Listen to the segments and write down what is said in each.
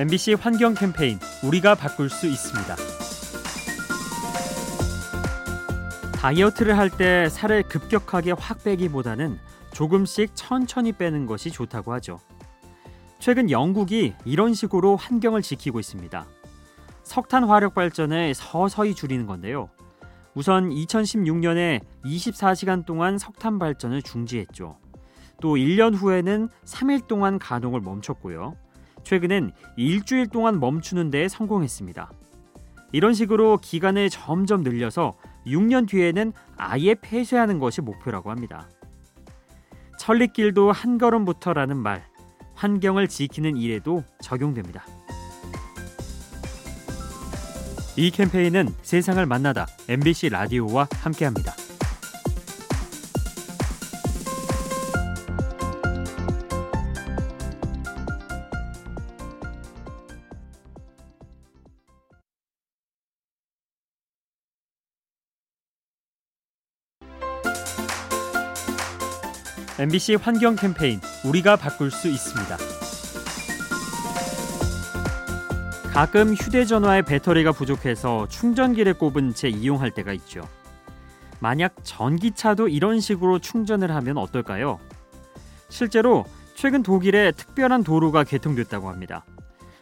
MBC 환경 캠페인 우리가 바꿀 수 있습니다. 다이어트를 할 때 살을 급격하게 확 빼기보다는 조금씩 천천히 빼는 것이 좋다고 하죠. 최근 영국이 이런 식으로 환경을 지키고 있습니다. 석탄 화력 발전을 서서히 줄이는 건데요. 우선 2016년에 24시간 동안 석탄 발전을 중지했죠. 또 1년 후에는 3일 동안 가동을 멈췄고요. 최근엔 일주일 동안 멈추는 데 성공했습니다. 이런 식으로 기간을 점점 늘려서 6년 뒤에는 아예 폐쇄하는 것이 목표라고 합니다. 천리길도 한 걸음부터라는 말, 환경을 지키는 일에도 적용됩니다. 이 캠페인은 세상을 만나다 MBC 라디오와 함께합니다. MBC 환경 캠페인 우리가 바꿀 수 있습니다. 가끔 휴대전화의 배터리가 부족해서 충전기를 꼽은 채 이용할 때가 있죠. 만약 전기차도 이런 식으로 충전을 하면 어떨까요? 실제로 최근 독일에 특별한 도로가 개통됐다고 합니다.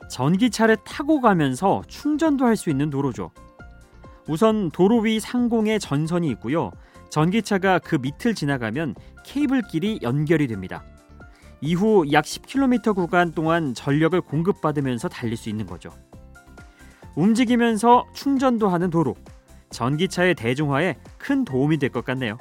전기차를 타고 가면서 충전도 할 수 있는 도로죠. 우선 도로 위 상공에 전선이 있고요. 전기차가 그 밑을 지나가면 케이블길이 연결이 됩니다. 이후 약 10km 구간 동안 전력을 공급받으면서 달릴 수 있는 거죠. 움직이면서 충전도 하는 도로. 전기차의 대중화에 큰 도움이 될 것 같네요.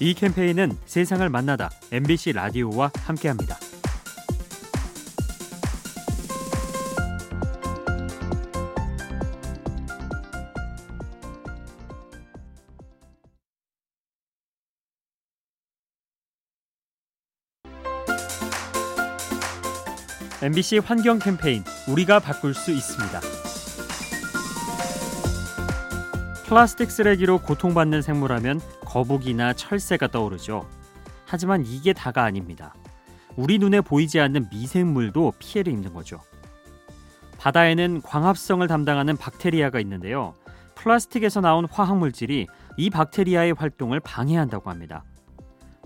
이 캠페인은 세상을 만나다 MBC 라디오와 함께합니다. MBC 환경 캠페인 우리가 바꿀 수 있습니다. 플라스틱 쓰레기로 고통받는 생물하면 거북이나 철새가 떠오르죠. 하지만 이게 다가 아닙니다. 우리 눈에 보이지 않는 미생물도 피해를 입는 거죠. 바다에는 광합성을 담당하는 박테리아가 있는데요. 플라스틱에서 나온 화학 물질이 이 박테리아의 활동을 방해한다고 합니다.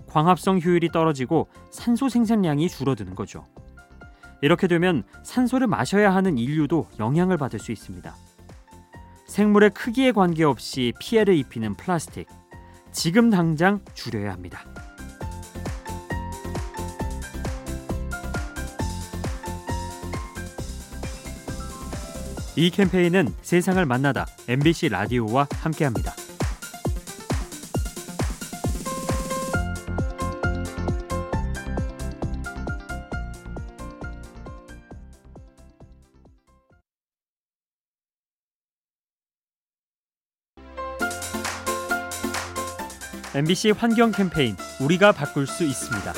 광합성 효율이 떨어지고 산소 생산량이 줄어드는 거죠. 이렇게 되면 산소를 마셔야 하는 인류도 영향을 받을 수 있습니다. 생물의 크기에 관계없이 피해를 입히는 플라스틱. 지금 당장 줄여야 합니다. 이 캠페인은 세상을 만나다 MBC 라디오와 함께합니다. MBC 환경 캠페인 우리가 바꿀 수 있습니다.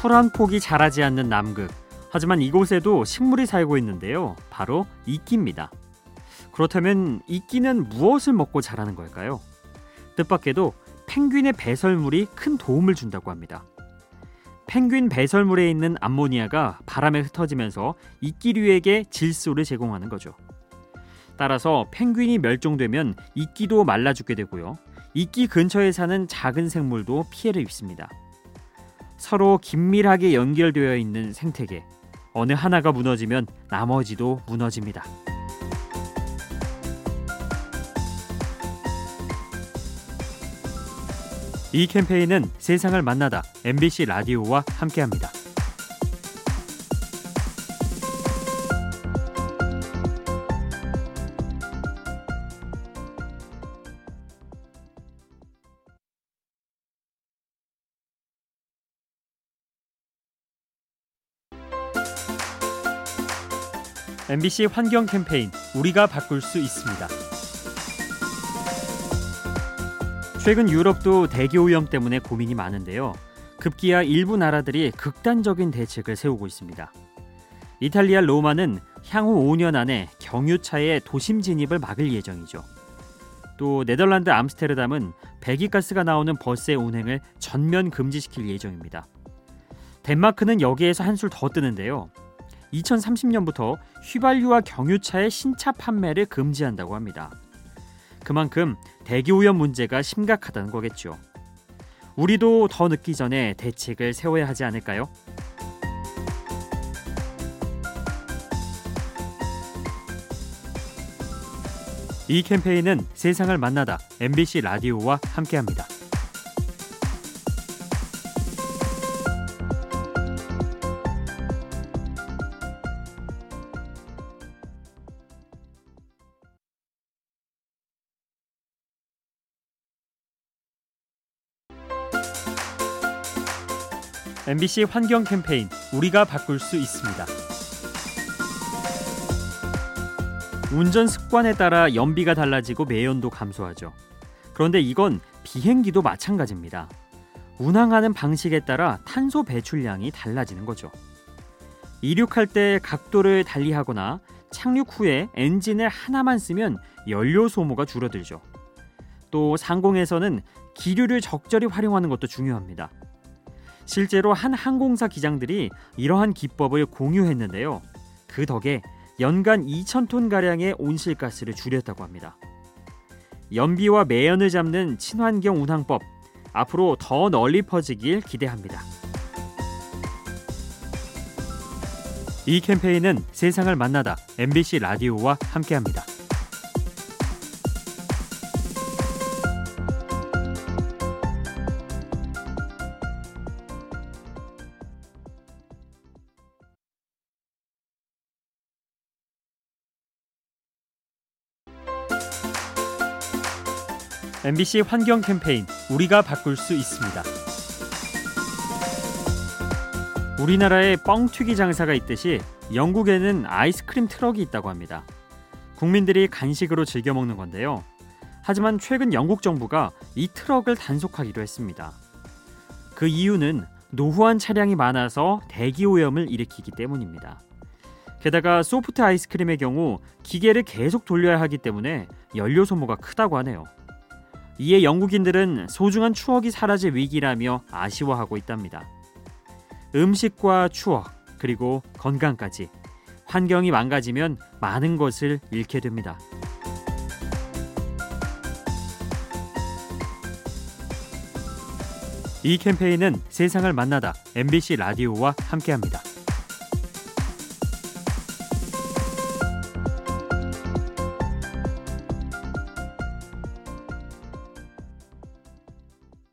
풀 한 폭이 자라지 않는 남극. 하지만 이곳에도 식물이 살고 있는데요. 바로 이끼입니다. 그렇다면 이끼는 무엇을 먹고 자라는 걸까요? 뜻밖에도 펭귄의 배설물이 큰 도움을 준다고 합니다. 펭귄 배설물에 있는 암모니아가 바람에 흩어지면서 이끼류에게 질소를 제공하는 거죠. 따라서 펭귄이 멸종되면 이끼도 말라 죽게 되고요. 이끼 근처에 사는 작은 생물도 피해를 입습니다. 서로 긴밀하게 연결되어 있는 생태계. 어느 하나가 무너지면 나머지도 무너집니다. 이 캠페인은 세상을 만나다 MBC 라디오와 함께합니다. MBC 환경 캠페인 우리가 바꿀 수 있습니다. 최근 유럽도 대기 오염 때문에 고민이 많은데요. 급기야 일부 나라들이 극단적인 대책을 세우고 있습니다. 이탈리아 로마는 향후 5년 안에 경유차의 도심 진입을 막을 예정이죠. 또 네덜란드 암스테르담은 배기가스가 나오는 버스의 운행을 전면 금지시킬 예정입니다. 덴마크는 여기에서 한술 더 뜨는데요. 2030년부터 휘발유와 경유차의 신차 판매를 금지한다고 합니다. 그만큼 대기 오염 문제가 심각하다는 거겠죠. 우리도 더 늦기 전에 대책을 세워야 하지 않을까요? 이 캠페인은 세상을 만나다 MBC 라디오와 함께합니다. MBC 환경 캠페인 우리가 바꿀 수 있습니다. 운전 습관에 따라 연비가 달라지고 매연도 감소하죠. 그런데 이건 비행기도 마찬가지입니다. 운항하는 방식에 따라 탄소 배출량이 달라지는 거죠. 이륙할 때 각도를 달리하거나 착륙 후에 엔진을 하나만 쓰면 연료 소모가 줄어들죠. 또 상공에서는 기류를 적절히 활용하는 것도 중요합니다. 실제로 한 항공사 기장들이 이러한 기법을 공유했는데요. 그 덕에 연간 2,000톤 가량의 온실가스를 줄였다고 합니다. 연비와 매연을 잡는 친환경 운항법 앞으로 더 널리 퍼지길 기대합니다. 이 캠페인은 세상을 만나다 MBC 라디오와 함께합니다. MBC 환경 캠페인 우리가 바꿀 수 있습니다. 우리나라에 뻥튀기 장사가 있듯이 영국에는 아이스크림 트럭이 있다고 합니다. 국민들이 간식으로 즐겨 먹는 건데요. 하지만 최근 영국 정부가 이 트럭을 단속하기로 했습니다. 그 이유는 노후한 차량이 많아서 대기 오염을 일으키기 때문입니다. 게다가 소프트 아이스크림의 경우 기계를 계속 돌려야 하기 때문에 연료 소모가 크다고 하네요. 이에 영국인들은 소중한 추억이 사라질 위기라며 아쉬워하고 있답니다. 음식과 추억, 그리고 건강까지 환경이 망가지면 많은 것을 잃게 됩니다. 이 캠페인은 세상을 만나다 MBC 라디오와 함께합니다.